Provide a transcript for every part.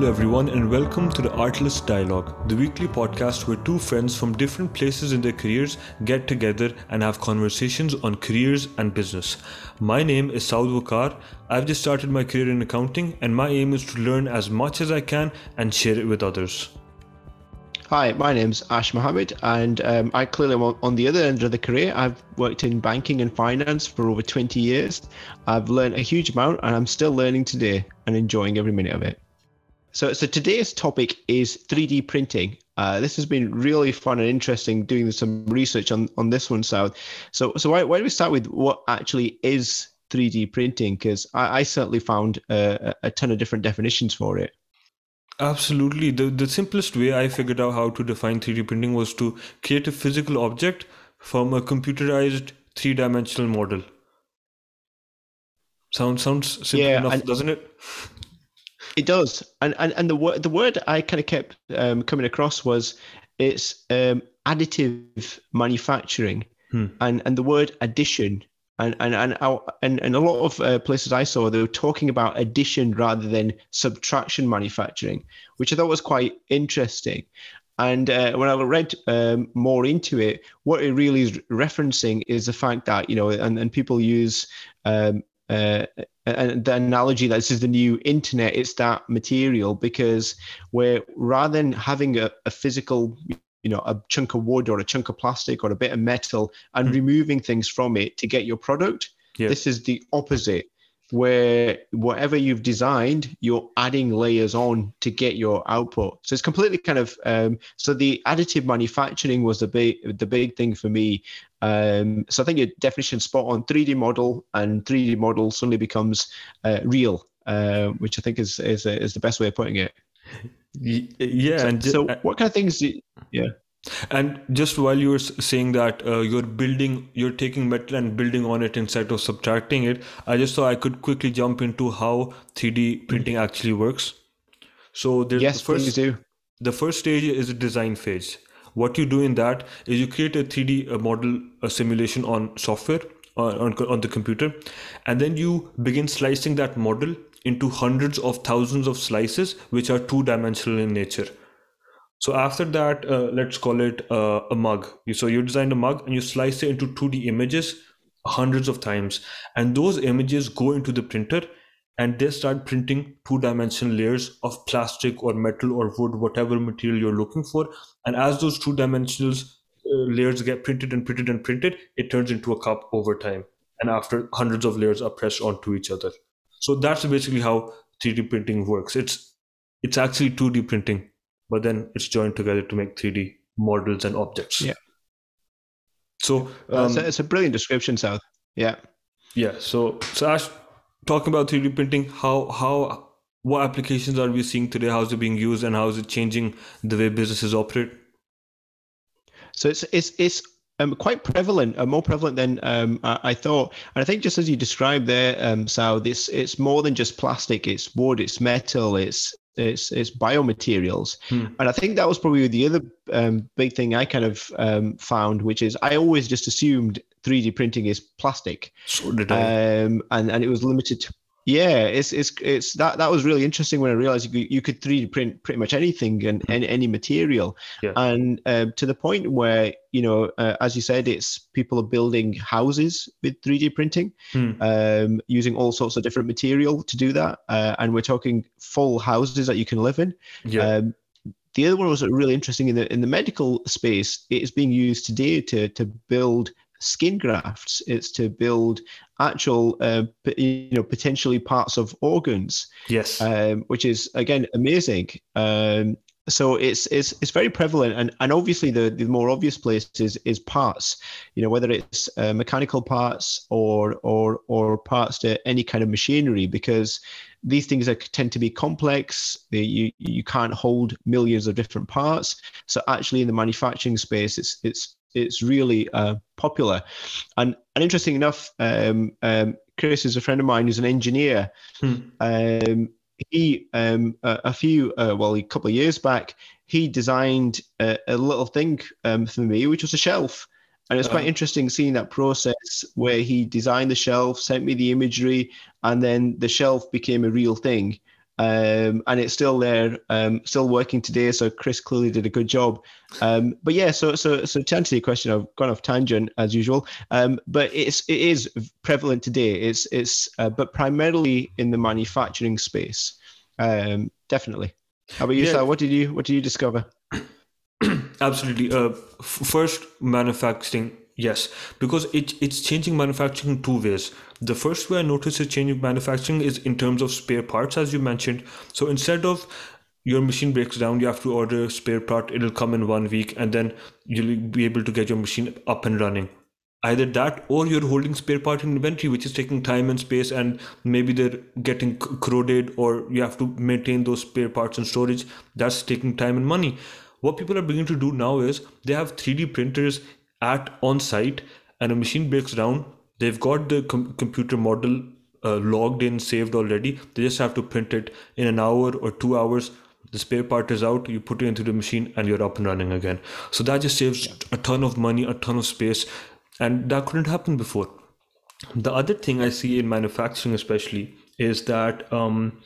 Hello, everyone, and welcome to the Artless Dialogue, the weekly podcast where two friends from different places in their careers get together and have conversations on careers and business. My name is Saud Wakar. I've just started my career in accounting, and my aim is to learn as much as I can and share it with others. Hi, my name's Ash Mohammed, and um, I clearly am on the other end of the career. I've worked in banking and finance for over 20 years. I've learned a huge amount, and I'm still learning today and enjoying every minute of it. So, so today's topic is 3D printing. Uh, this has been really fun and interesting doing some research on, on this one, Saud. So, so why, why don't we start with what actually is 3D printing? Because I, I, certainly found a, a ton of different definitions for it. Absolutely. The, the simplest way I figured out how to define 3D printing was to create a physical object from a computerized three dimensional model. Sounds sounds simple yeah, enough, and, doesn't it? It does, and and and the word the word I kind of kept um, coming across was it's um, additive manufacturing, hmm. and and the word addition, and and and and, and a lot of uh, places I saw they were talking about addition rather than subtraction manufacturing, which I thought was quite interesting. And uh, when I read um, more into it, what it really is referencing is the fact that you know, and, and people use um, uh, and the analogy that this is the new internet it's that material because we're rather than having a, a physical you know a chunk of wood or a chunk of plastic or a bit of metal and mm. removing things from it to get your product yeah. this is the opposite where whatever you've designed, you're adding layers on to get your output. So it's completely kind of um, so the additive manufacturing was the big the big thing for me. Um, so I think your definition spot on 3D model and 3D model suddenly becomes uh, real, uh, which I think is is is the best way of putting it. Yeah, so, and so what kind of things? Do, yeah. And just while you're saying that uh, you're building, you're taking metal and building on it instead of subtracting it, I just thought I could quickly jump into how 3D printing actually works. So there's yes, the first, please do. The first stage is a design phase. What you do in that is you create a 3D uh, model a simulation on software on, on the computer, and then you begin slicing that model into hundreds of thousands of slices, which are two dimensional in nature. So after that, uh, let's call it uh, a mug. So you designed a mug and you slice it into 2D images hundreds of times. And those images go into the printer and they start printing two-dimensional layers of plastic or metal or wood, whatever material you're looking for. And as those two-dimensional uh, layers get printed and printed and printed, it turns into a cup over time. And after hundreds of layers are pressed onto each other. So that's basically how 3D printing works. It's it's actually 2D printing but then it's joined together to make 3D models and objects. Yeah. So um, it's, a, it's, a, brilliant description, Saud. Yeah. Yeah. So so Ash, talking about 3D printing, how how what applications are we seeing today? How is it being used, and how is it changing the way businesses operate? So it's it's it's um, quite prevalent, uh, more prevalent than um, I, I, thought. And I think just as you described there, um, Sal, this it's more than just plastic. It's wood, it's metal, it's it's it's biomaterials, hmm. and I think that was probably the other um, big thing I kind of um, found, which is I always just assumed 3D printing is plastic, so did I. Um, and and it was limited to yeah, it's it's it's that that was really interesting when I realized you, you could 3D print pretty much anything and any, any material, yeah. and uh, to the point where you know, uh, as you said, it's people are building houses with 3D printing, hmm. um, using all sorts of different material to do that, uh, and we're talking full houses that you can live in. Yeah. Um, the other one was really interesting in the in the medical space. It is being used today to to build skin grafts. It's to build actual, uh, you know, potentially parts of organs. Yes. Um, which is again amazing. Um, so it's it's it's very prevalent, and and obviously the the more obvious place is is parts. You know, whether it's uh, mechanical parts or or or parts to any kind of machinery, because these things are, tend to be complex. They, you you can't hold millions of different parts. So actually, in the manufacturing space, it's it's it's really uh, popular. And and interesting enough, um, um, Chris is a friend of mine who's an engineer. Hmm. Um, he um, a, a, few uh, well a couple of years back he designed a, a little thing um, for me, which was a shelf. And it's quite uh-huh. interesting seeing that process where he designed the shelf, sent me the imagery, and then the shelf became a real thing. Um, and it's still there, um, still working today. So Chris clearly did a good job. Um, but yeah, so so so to answer your question, I've gone off tangent as usual. Um, but it's it is prevalent today. It's it's uh, but primarily in the manufacturing space. Um, definitely. How about you, yeah. Sal? What did you what did you discover? Absolutely. Uh, f- first, manufacturing Yes, because it, it's changing manufacturing in two ways. The first way I notice is changing manufacturing is in terms of spare parts, as you mentioned. So instead of your machine breaks down, you have to order a spare part, it'll come in one week, and then you'll be able to get your machine up and running. Either that or you're holding spare part in inventory, which is taking time and space, and maybe they're getting corroded, or you have to maintain those spare parts in storage. That's taking time and money what people are beginning to do now is they have 3d printers at on site and a machine breaks down they've got the com- computer model uh, logged in saved already. They just have to print it in an hour or two hours. The spare part is out. You put it into the machine and you're up and running again. So that just saves a ton of money a ton of space and that couldn't happen before. The other thing i see in manufacturing especially is that um,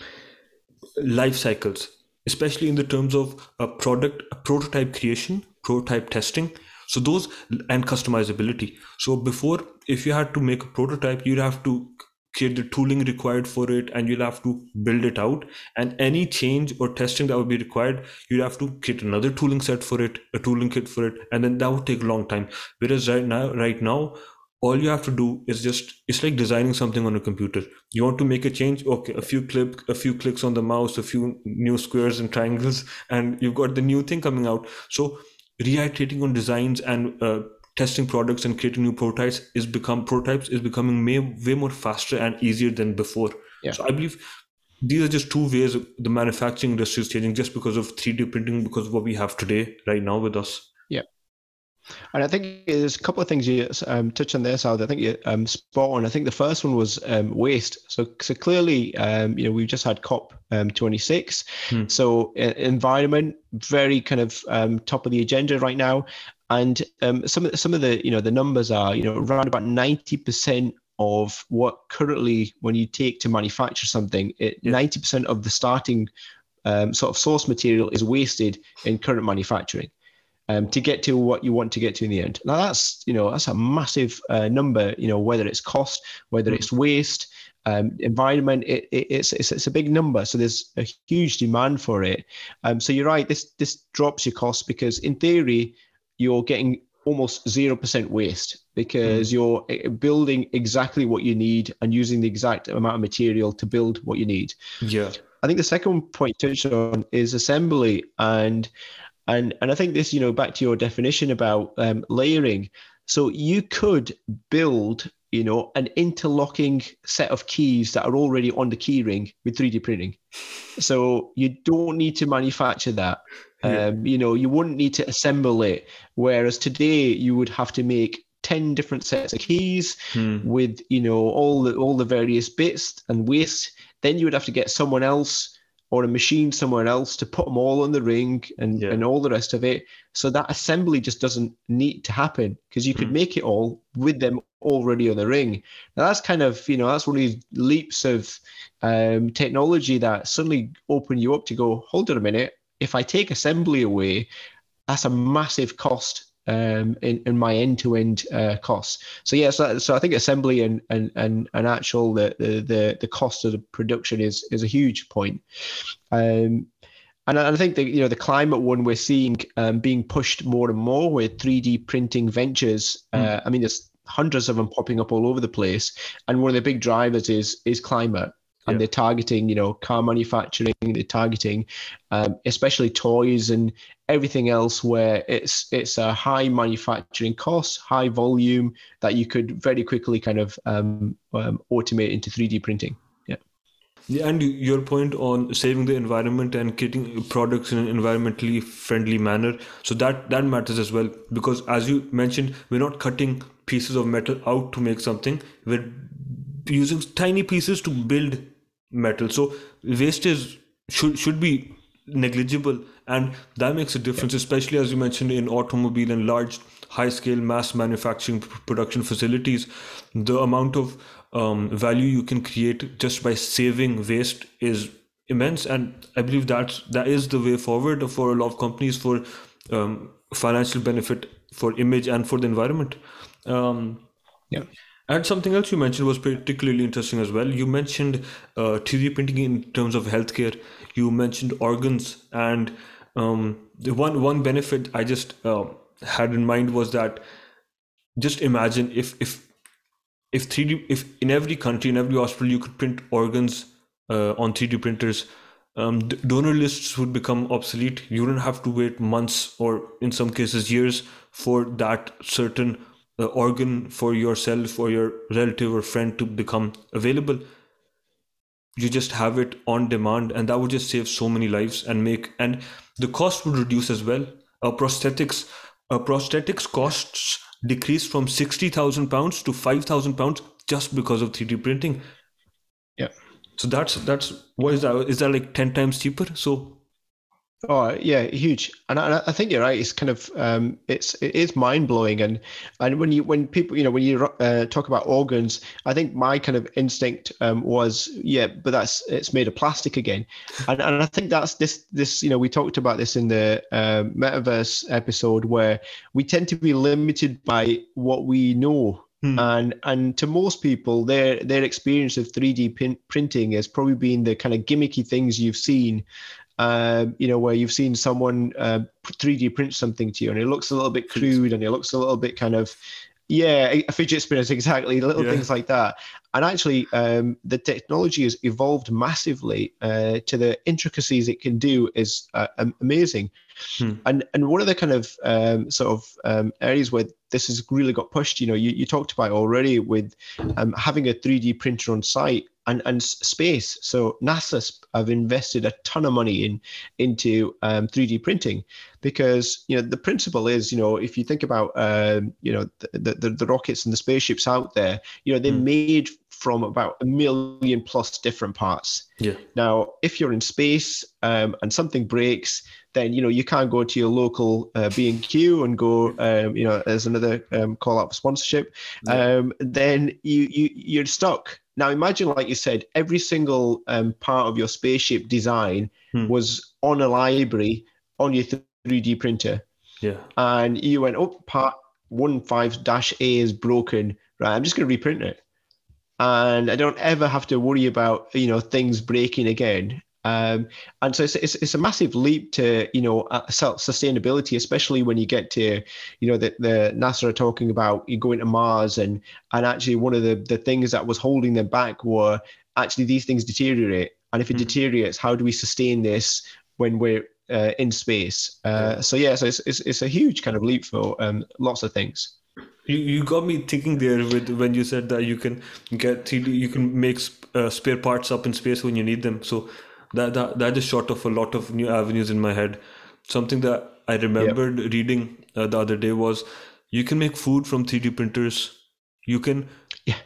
life cycles especially in the terms of a product a prototype creation prototype testing so those and customizability. So before if you had to make a prototype you'd have to create the tooling required for it and you'll have to build it out. And any change or testing that would be required you'd have to create another tooling set for it a tooling kit for it and then that would take a long time. Whereas right now right now all you have to do is just it's like designing something on a computer. You want to make a change? Okay a few click a few clicks on the mouse a few new squares and triangles and you've got the new thing coming out. So reiterating on designs and uh, testing products and creating new prototypes is become prototypes is becoming way, way more faster and easier than before. Yeah. So I believe these are just two ways the manufacturing industry is changing just because of 3D printing, because of what we have today right now with us. And I think there's a couple of things you um, touched on there, Sal. I think you um, spot on. I think the first one was um, waste. So, so clearly, um, you know, we've just had COP um, 26. Hmm. So, uh, environment very kind of um, top of the agenda right now. And some of some of the you know the numbers are you know around about 90 percent of what currently when you take to manufacture something, it, yeah. 90% of the starting sort of source material is wasted in current manufacturing um, to get to what you want to get to in the end. Now that's you know that's a massive uh, number. You know whether it's cost, whether mm. it's waste, um, environment. It, it, it's, it's it's a big number. So there's a huge demand for it. Um, so you're right. This this drops your cost because in theory you're getting almost zero percent waste because mm. you're eh, building exactly what you need and using the exact amount of material to build what you need. Yeah. I think the second point touched on is assembly and and and I think this, you know, back to your definition about um, layering. So you could build, you know, an interlocking set of keys that are already on the keyring with 3D printing. So you don't need to manufacture that. Yeah. Um, you know, you wouldn't need to assemble it. Whereas today you would have to make 10 different sets of keys hmm. with, you know, all the all the various bits and waste. Then you would have to get someone else or a machine somewhere else to put them all on the ring and, yeah. and all the rest of it. So that assembly just doesn't need to happen because you could mm. make it all with them already on the ring. Now that's kind of, you know, that's one of these leaps of um, technology that suddenly open you up to go, hold on a minute, if I take assembly away, that's a massive cost um, in, in my end-to-end uh, costs. So yeah, so, so I think assembly and and and, and actual the, the the cost of the production is is a huge point. Um, and I think that you know the climate one we're seeing um, being pushed more and more with 3D printing ventures. Mm. Uh, I mean, there's hundreds of them popping up all over the place, and one of the big drivers is is climate and yeah. they're targeting you know car manufacturing they're targeting um, especially toys and everything else where it's it's a high manufacturing cost high volume that you could very quickly kind of um, um, automate into 3d printing. Yeah. Yeah, and your point on saving the environment and creating products in an environmentally friendly manner, so that that matters as well because as you mentioned, we're not cutting pieces of metal out to make something. We're using tiny pieces to build metal. So waste is should should be negligible and that makes a difference yeah. especially as you mentioned in automobile and large high scale mass manufacturing production facilities the amount of um, value you can create just by saving waste is immense, and I believe that that is the way forward for a lot of companies for um, financial benefit for image and for the environment. Um, yeah. And something else you mentioned was particularly interesting as well. You mentioned uh, 3D printing in terms of healthcare. You mentioned organs, and um, the one one benefit I just uh, had in mind was that just imagine if if if 3D if in every country in every hospital you could print organs uh, on 3D printers, um, donor lists would become obsolete. You wouldn't have to wait months or in some cases years for that certain uh, organ for yourself or your relative or friend to become available you just have it on demand and that would just save so many lives and make and the cost would reduce as well. Uh, prosthetics uh, prosthetics costs decrease from 60000 pounds to 5000 pounds just because of 3d printing. Yeah. So that's that's what is that is that like 10 times cheaper? So Oh yeah, huge, and I, I, think you're right. It's kind of um, it's it is mind blowing, and and when you when people you know when you uh, talk about organs, I think my kind of instinct um, was yeah, but that's it's made of plastic again, and and I think that's this this you know we talked about this in the uh, metaverse episode where we tend to be limited by what we know Hmm. And and to most people, their their experience of 3D pin, printing has probably been the kind of gimmicky things you've seen um, you know, where you've seen someone uh, 3D print something to you and it looks a little bit crude and it looks a little bit kind of, yeah, a fidget spinners, exactly, little yeah. things like that. And actually, um, the technology has evolved massively uh, to the intricacies it can do is uh, amazing. Hmm. And and one of the kind of um, sort of um, areas where this has really got pushed, you know, you, you talked about already with um, having a 3D printer on site and, and space. So NASA have invested a ton of money in into um, 3D printing because you know the principle is you know if you think about um, you know the, the, the rockets and the spaceships out there, you know they're mm. made from about a million plus different parts. Yeah. Now, if you're in space um, and something breaks, then you know you can't go to your local uh, B and Q and go, um, you know, there's another um, call out for sponsorship. Yeah. Um, then you you you're stuck. Now, imagine, like you said, every single um, part of your spaceship design hmm. was on a library on your 3D printer. Yeah. And you went, oh, part one five dash A is broken. Right, I'm just going to reprint it and I don't ever have to worry about you know things breaking again. Um, and so it's, it's, it's, a massive leap to you know self sustainability, especially when you get to you know the, the NASA are talking about you going to Mars and and actually one of the the things that was holding them back were actually these things deteriorate, and if it mm. deteriorates, how do we sustain this when we're uh, in space? Uh, so yeah, so it's, it's, it's a huge kind of leap for um, lots of things. You, you got me thinking there with when you said that you can get 3D, you can make uh, spare parts up in space when you need them. So that that that just shot off a lot of new avenues in my head. Something that I remembered yep. reading uh, the other day was you can make food from 3D printers. You can yeah.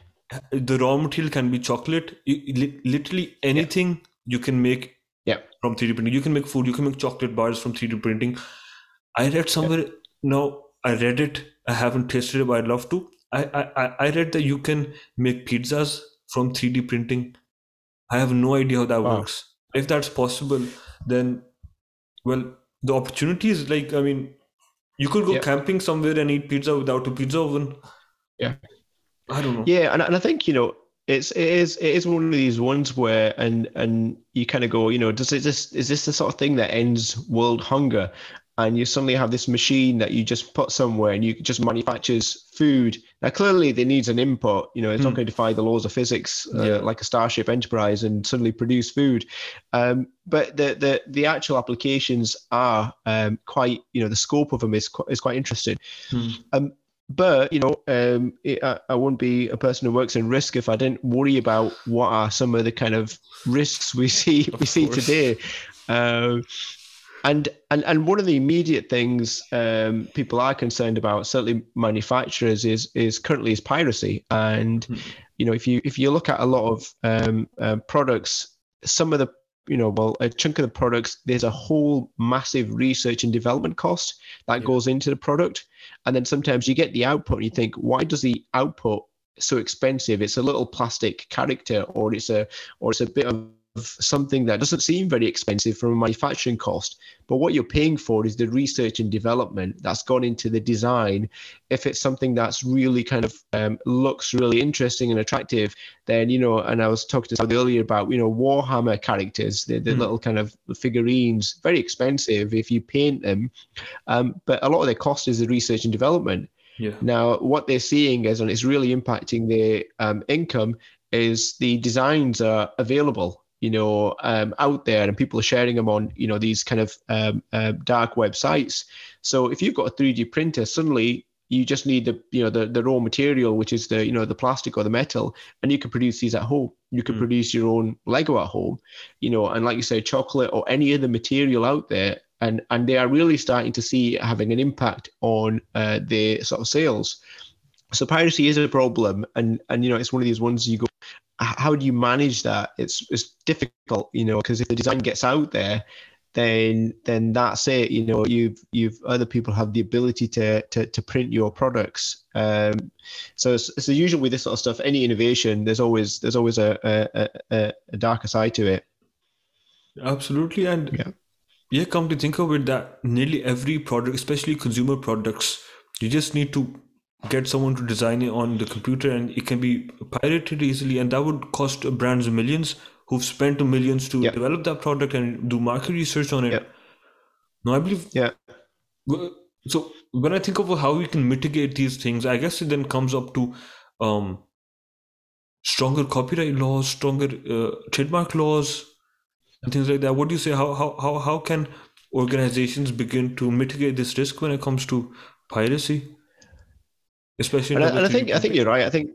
The raw material can be chocolate. You, literally anything you can make yeah. from 3D printing. You can make food. You can make chocolate bars from 3D printing. I read somewhere. Now I read it I haven't tasted it, but I'd love to. I, I, I read that you can make pizzas from 3D printing. I have no idea how that wow. works. If that's possible, then, well, the opportunity is like, I mean, you could go yeah. camping somewhere and eat pizza without a pizza oven. Yeah. I don't know. Yeah, and, and I think, you know, it's it is it is one of these ones where and and you kind of go you know does it just is this the sort of thing that ends world hunger and you suddenly have this machine that you just put somewhere and you just manufactures food. Now, clearly, there needs an input. You know, it's mm. not hmm. going to defy the laws of physics uh, yeah. like a Starship Enterprise and suddenly produce food. Um, but the, the the actual applications are um, quite. You know, the scope of them is quite, is quite interesting. Mm. Um, but you know, um, it, I, I wouldn't be a person who works in risk if I didn't worry about what are some of the kind of risks we see of we see today. Uh, and and and one of the immediate things um, people are concerned about, certainly manufacturers, is is currently is piracy. And mm. you know, if you if you look at a lot of um, uh, products, some of the you know, well, a chunk of the products, there's a whole massive research and development cost that yeah. goes into the product, and then sometimes you get the output and you think, why does the output so expensive? It's a little plastic character, or it's a or it's a bit of something that doesn't seem very expensive from a manufacturing cost, but what you're paying for is the research and development that's gone into the design. If it's something that's really kind of um, looks really interesting and attractive, then you know. And I was talking to somebody earlier about you know Warhammer characters, the, the mm. little kind of figurines, very expensive if you paint them, um, but a lot of their cost is the research and development. Yeah. Now, what they're seeing is, and it's really impacting their um, income, is the designs are available you know, um, out there, and people are sharing them on, you know, these kind of um, uh, dark websites. So if you've got a 3D printer, suddenly you just need the, you know, the, the raw material, which is the, you know, the plastic or the metal, and you can produce these at home. You can mm. produce your own Lego at home, you know, and like you say, chocolate or any other material out there, and and they are really starting to see having an impact on uh, the sort of sales. So piracy is a problem, and and you know, it's one of these ones you go how do you manage that? It's it's difficult, you know, because if the design gets out there, then then that's it. You know, you've you've other people have the ability to to, to print your products. Um, so it's, it's usual with this sort of stuff. Any innovation, there's always there's always a a, a, a darker side to it. Absolutely, and yeah. yeah, come to think of it, that nearly every product, especially consumer products, you just need to get someone to design it on the computer and it can be pirated easily and that would cost brands millions who've spent millions to develop that product and do market research on it. No i believe yeah. So when i think of how we can mitigate these things i guess it then comes up to um, stronger copyright laws stronger uh, trademark laws and things like that. What do you say? How, how how how can organizations begin to mitigate this risk when it comes to piracy especially. And, I, and I, think I think you're right. I think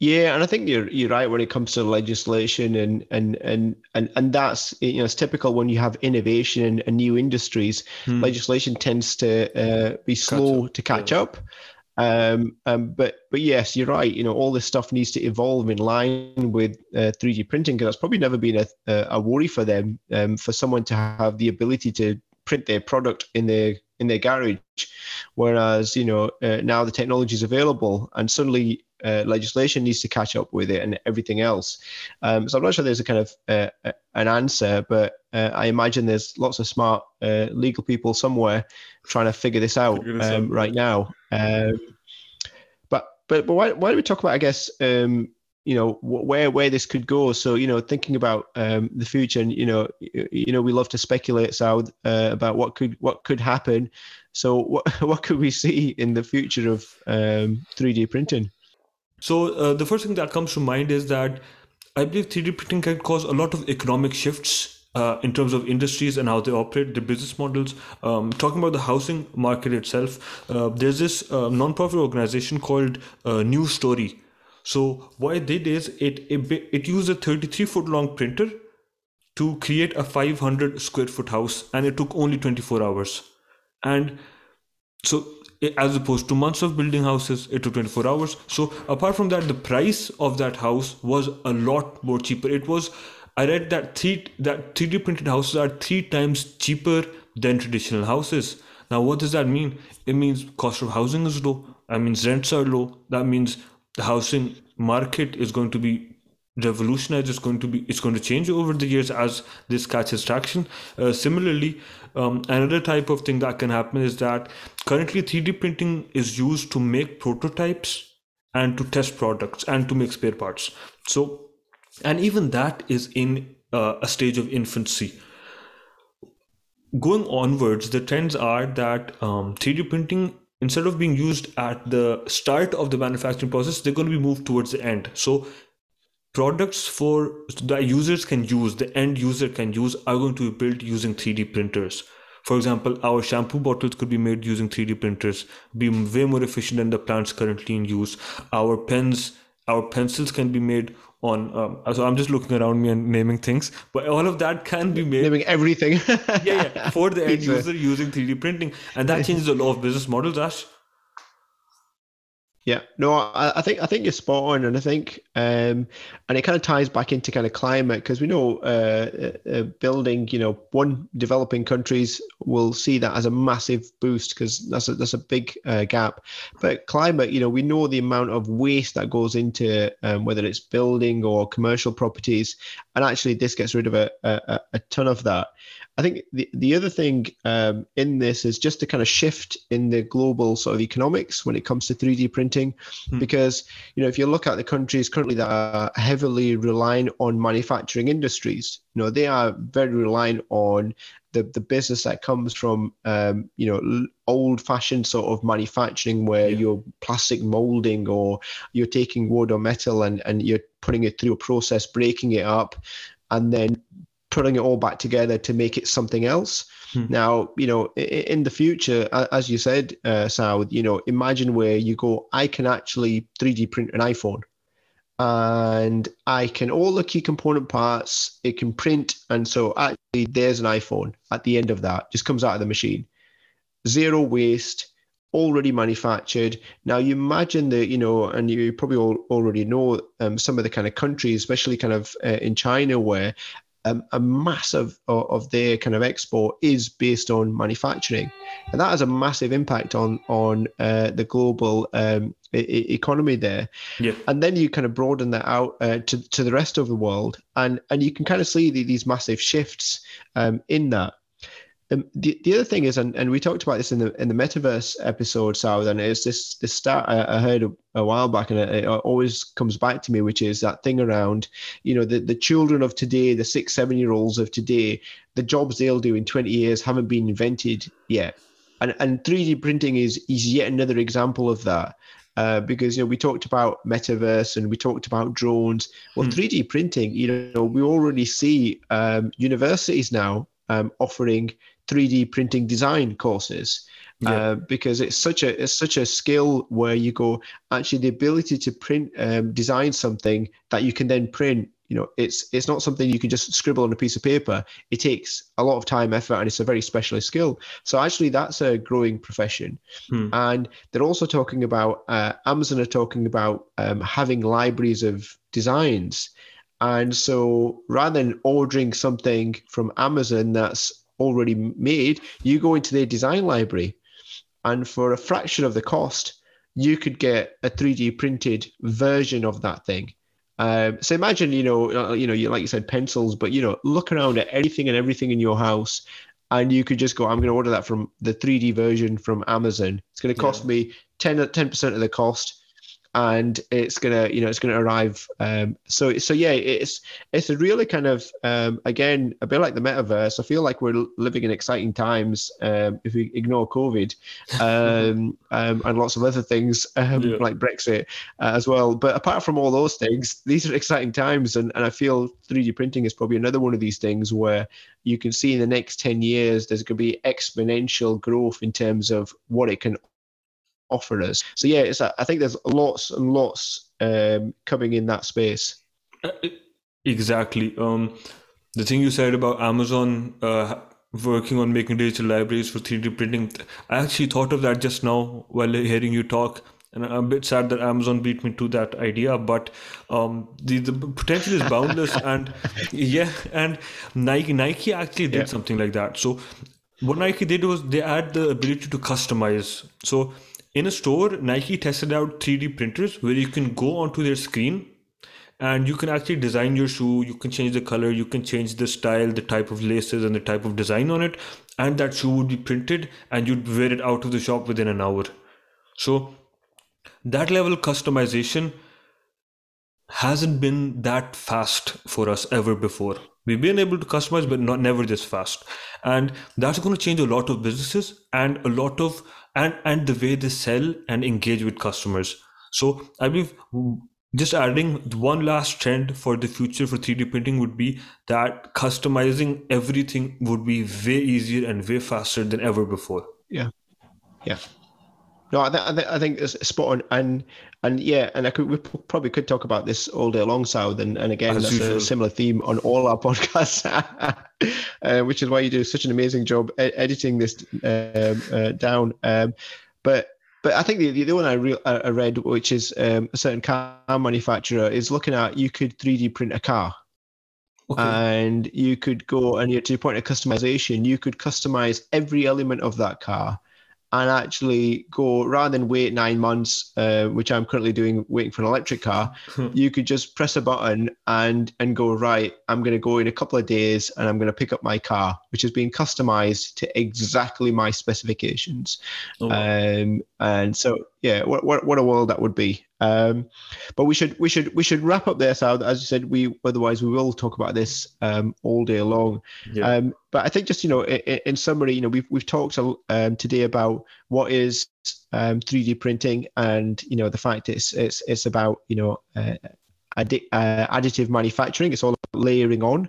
yeah, and I think you're you're right when it comes to legislation and and and and and that's you know it's typical when you have innovation and, new industries. Hmm. Legislation tends to uh, be slow catch to catch yeah. up. Um, um, but but yes, you're right. You know, all this stuff needs to evolve in line with uh, 3D printing because that's probably never been a, a worry for them. Um, for someone to have the ability to print their product in their in their garage, whereas you know uh, now the technology is available and suddenly uh, legislation needs to catch up with it and everything else. Um, so I'm not sure there's a kind of uh, an answer, but uh, I imagine there's lots of smart uh, legal people somewhere trying to figure this out, figure this um, out. right now. Um, but but but why, why don't we talk about I guess um, you know where where this could go. So you know, thinking about um, the future, and you know, you know, we love to speculate, Saud, uh, about what could what could happen. So what what could we see in the future of um, 3D printing? So uh, the first thing that comes to mind is that I believe 3D printing can cause a lot of economic shifts. Uh, in terms of industries and how they operate, their business models. Um, talking about the housing market itself, uh, there's this uh, non-profit organization called uh, New Story, so what it did is it, it, it used a 33 foot long printer to create a 500 square foot house and it took only 24 hours. And so as opposed to months of building houses it took 24 hours. So apart from that the price of that house was a lot more cheaper. It was i read that three that 3d printed houses are three times cheaper than traditional houses. Now what does that mean? It means cost of housing is low. That means rents are low. That means the housing market is going to be revolutionized it's going to be it's going to change over the years as this catches traction. Uh, similarly um, another type of thing that can happen is that currently 3d printing is used to make prototypes and to test products and to make spare parts. So and even that is in uh, a stage of infancy. Going onwards the trends are that um, 3d printing instead of being used at the start of the manufacturing process they're going to be moved towards the end. So products for the users can use the end user can use are going to be built using 3d printers. For example our shampoo bottles could be made using 3d printers be way more efficient than the plants currently in use. Our pens our pencils can be made on um, so i'm just looking around me and naming things but all of that can be made naming everything. Yeah yeah for the end user using 3d printing and that changes the law of business models ash Yeah, no, I, I, think I think you're spot on, and I think, um, and it kind of ties back into kind of climate because we know uh, uh, uh, building, you know, one developing countries will see that as a massive boost because that's a that's a big uh, gap. But climate, you know, we know the amount of waste that goes into um, whether it's building or commercial properties, and actually this gets rid of a, a, a ton of that. I think the, the other thing um, in this is just to kind of shift in the global sort of economics when it comes to 3D printing, hmm. because you know if you look at the countries currently that are heavily relying on manufacturing industries, you know they are very reliant on the, the business that comes from um, you know old fashioned sort of manufacturing where yeah. you're plastic molding or you're taking wood or metal and, and you're putting it through a process, breaking it up, and then putting it all back together to make it something else. Hmm. Now, you know, in the future, as you said, uh, Sal, you know, imagine where you go, I can actually 3D print an iPhone and I can all the key component parts, it can print. And so actually, there's an iPhone at the end of that, just comes out of the machine. Zero waste, already manufactured. Now, you imagine that, you know, and you probably all already know um, some of the kind of countries, especially kind of uh, in China, where um, a massive of, of, their kind of export is based on manufacturing, and that has a massive impact on on uh, the global um, e- economy there. Yeah. And then you kind of broaden that out uh, to to the rest of the world, and and you can kind of see the, these massive shifts um, in that. Um, the, the other thing is, and, and we talked about this in the in the metaverse episode, Southern, is this this stat I, I heard a, a, while back, and it, it, always comes back to me, which is that thing around, you know, the, the children of today, the six, seven year olds of today, the jobs they'll do in 20 years haven't been invented yet. And, and 3D printing is, is yet another example of that. Uh, because you know we talked about metaverse and we talked about drones. Well, hmm. 3D printing, you know, we already see um, universities now um, offering 3D printing design courses. Yeah. Uh, because it's such a it's such a skill where you go actually the ability to print um, design something that you can then print you know it's it's not something you can just scribble on a piece of paper it takes a lot of time effort and it's a very specialist skill so actually that's a growing profession hmm. and they're also talking about uh, amazon are talking about um, having libraries of designs and so rather than ordering something from amazon that's already made, you go into their design library, and for a fraction of the cost, you could get a 3D printed version of that thing. Um, so imagine, you know, uh, you know, you like you said, pencils, but you know, look around at anything and everything in your house, and you could just go, I'm going to order that from the 3D version from Amazon. It's going to cost yeah. me 10 percent of the cost and it's gonna you know it's gonna arrive um, so so yeah it's it's a really kind of um, again a bit like the metaverse i feel like we're living in exciting times um, if we ignore covid um, um, and lots of other things um, yeah. like brexit uh, as well but apart from all those things these are exciting times and, and i feel 3d printing is probably another one of these things where you can see in the next 10 years there's going to be exponential growth in terms of what it can offer us. So yeah, it's I think there's lots and lots um, coming in that space. Uh, exactly. Um, the thing you said about Amazon uh, working on making digital libraries for 3D printing, I actually thought of that just now while hearing you talk. And I'm a bit sad that Amazon beat me to that idea, but um, the, the potential is boundless. and yeah, and Nike Nike actually did yeah. something like that. So what Nike did was they had the ability to customize. So in a store, Nike tested out 3D printers where you can go onto their screen and you can actually design your shoe. You can change the color, you can change the style, the type of laces, and the type of design on it. And that shoe would be printed and you'd wear it out of the shop within an hour. So, that level of customization hasn't been that fast for us ever before. We've been able to customize, but not never this fast. And that's going to change a lot of businesses and a lot of and and the way they sell and engage with customers. So i believe just adding one last trend for the future for 3d printing would be that customizing everything would be way easier and way faster than ever before. Yeah. Yeah no, I, th- I, th- I think it's spot on, and and yeah, and I could we probably could talk about this all day long, Saud, and, and again As that's usual. a similar theme on all our podcasts, uh, which is why you do such an amazing job ed- editing this um, uh, down. Um, but but I think the, the one I, re- I read, which is um, a certain car manufacturer, is looking at you could 3D print a car. Okay. And you could go and you, to your point of customization, you could customize every element of that car and actually go rather than wait nine months, uh, which I'm currently doing, waiting for an electric car. you could just press a button and and go right. I'm going to go in a couple of days and I'm going to pick up my car, which has been customized to exactly my specifications. Oh. Um, and so yeah, what, what what a world that would be. Um, but we should we should we should wrap up there, Sal. As you said, we otherwise we will talk about this um, all day long. Yeah. Um, but I think just you know, in, in, summary, you know, we've we've talked um, today about what is um, 3D printing, and you know, the fact it's it's it's about you know. Uh, addi- uh, additive manufacturing. It's all about layering on.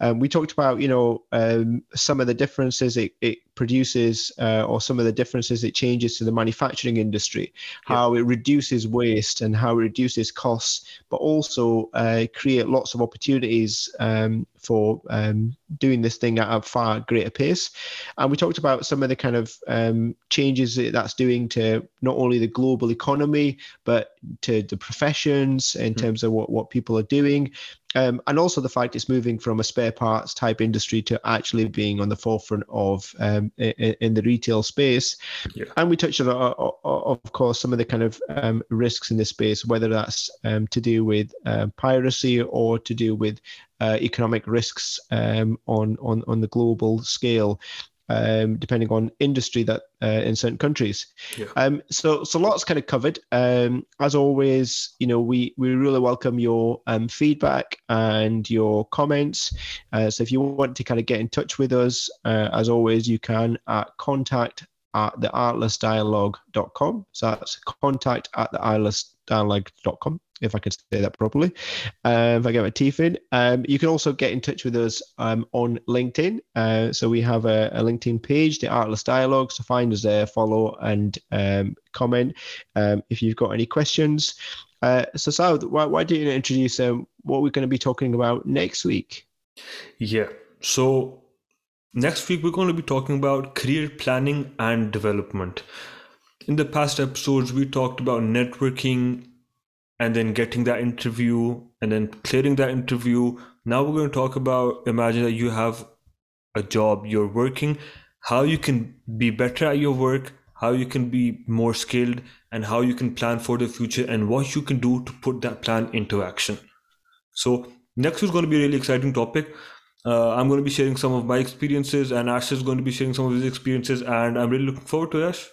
Um, we talked about, you know, um, some of the differences it, it produces uh, or some of the differences it changes to the manufacturing industry, how it reduces waste and how it reduces costs, but also uh, create lots of opportunities um, for um, doing this thing at a far greater pace. And we talked about some of the kind of um, changes that that's doing to not only the global economy, but to the professions in mm-hmm. terms of what, what people are doing. Um, and also the fact it's moving from a spare parts type industry to actually being on the forefront of um, in, in, the retail space. Yeah. And we touched on, uh, uh, uh, of course, some of the kind of um, risks in this space, whether that's um, to do with uh, piracy or to do with uh, economic risks um, on, on on the global scale um, depending on industry that uh, in certain countries. Yeah. Um, so so lots kind of covered. Um, as always, you know we we really welcome your um, feedback and your comments. Uh, so if you want to kind of get in touch with us, uh, as always, you can at contact at the artlessdialogue.com. So that's contact at the artlessdialogue.com if I can say that properly. Um, if I get my teeth in, um, you can also get in touch with us um, on LinkedIn. Uh, so we have a, a, LinkedIn page, the Artless Dialogue. So find us there, follow, and um, comment um, if you've got any questions. Uh, so, Sal, why, why don't you introduce um, what we're going to be talking about next week? Yeah. So next week we're going to be talking about career planning and development. In the past episodes, we talked about networking and then getting that interview and then clearing that interview. Now we're going to talk about imagine that you have a job, you're working, how you can be better at your work, how you can be more skilled, and how you can plan for the future and what you can do to put that plan into action. So, next is going to be a really exciting topic. Uh, I'm going to be sharing some of my experiences, and Ash is going to be sharing some of his experiences, and I'm really looking forward to Ash.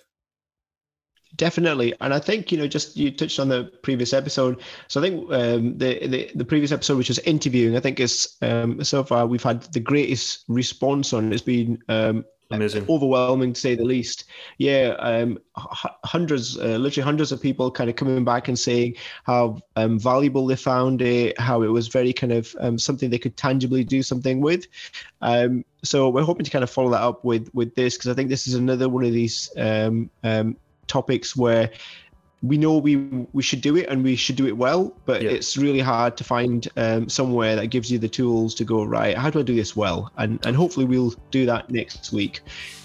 Definitely, and I think you know, just you touched on the previous episode. So I think um, the, the the previous episode, which was interviewing, I think is um, so far we've had the greatest response on. It's been um, amazing, overwhelming to say the least. Yeah, um, hundreds, uh, literally hundreds of people, kind of coming back and saying how um, valuable they found it, how it was very kind of um, something they could tangibly do something with. Um, so we're hoping to kind of follow that up with with this because I think this is another one of these um, um, topics where we know we we should do it and we should do it well, but yeah. it's really hard to find um, somewhere that gives you the tools to go right. How do I do this well? And and hopefully we'll do that next week.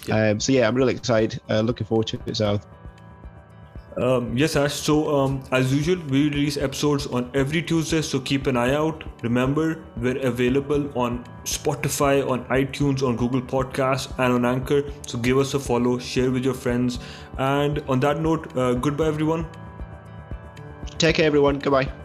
Yeah. Um, so yeah, I'm really excited. Uh, looking forward to it, So. Um, yes, Ash. So, um, as usual, we release episodes on every Tuesday, so keep an eye out. Remember, we're available on Spotify, on iTunes, on Google Podcasts, and on Anchor. So, give us a follow, share with your friends. And on that note, uh, goodbye, everyone. Take care, everyone. Goodbye.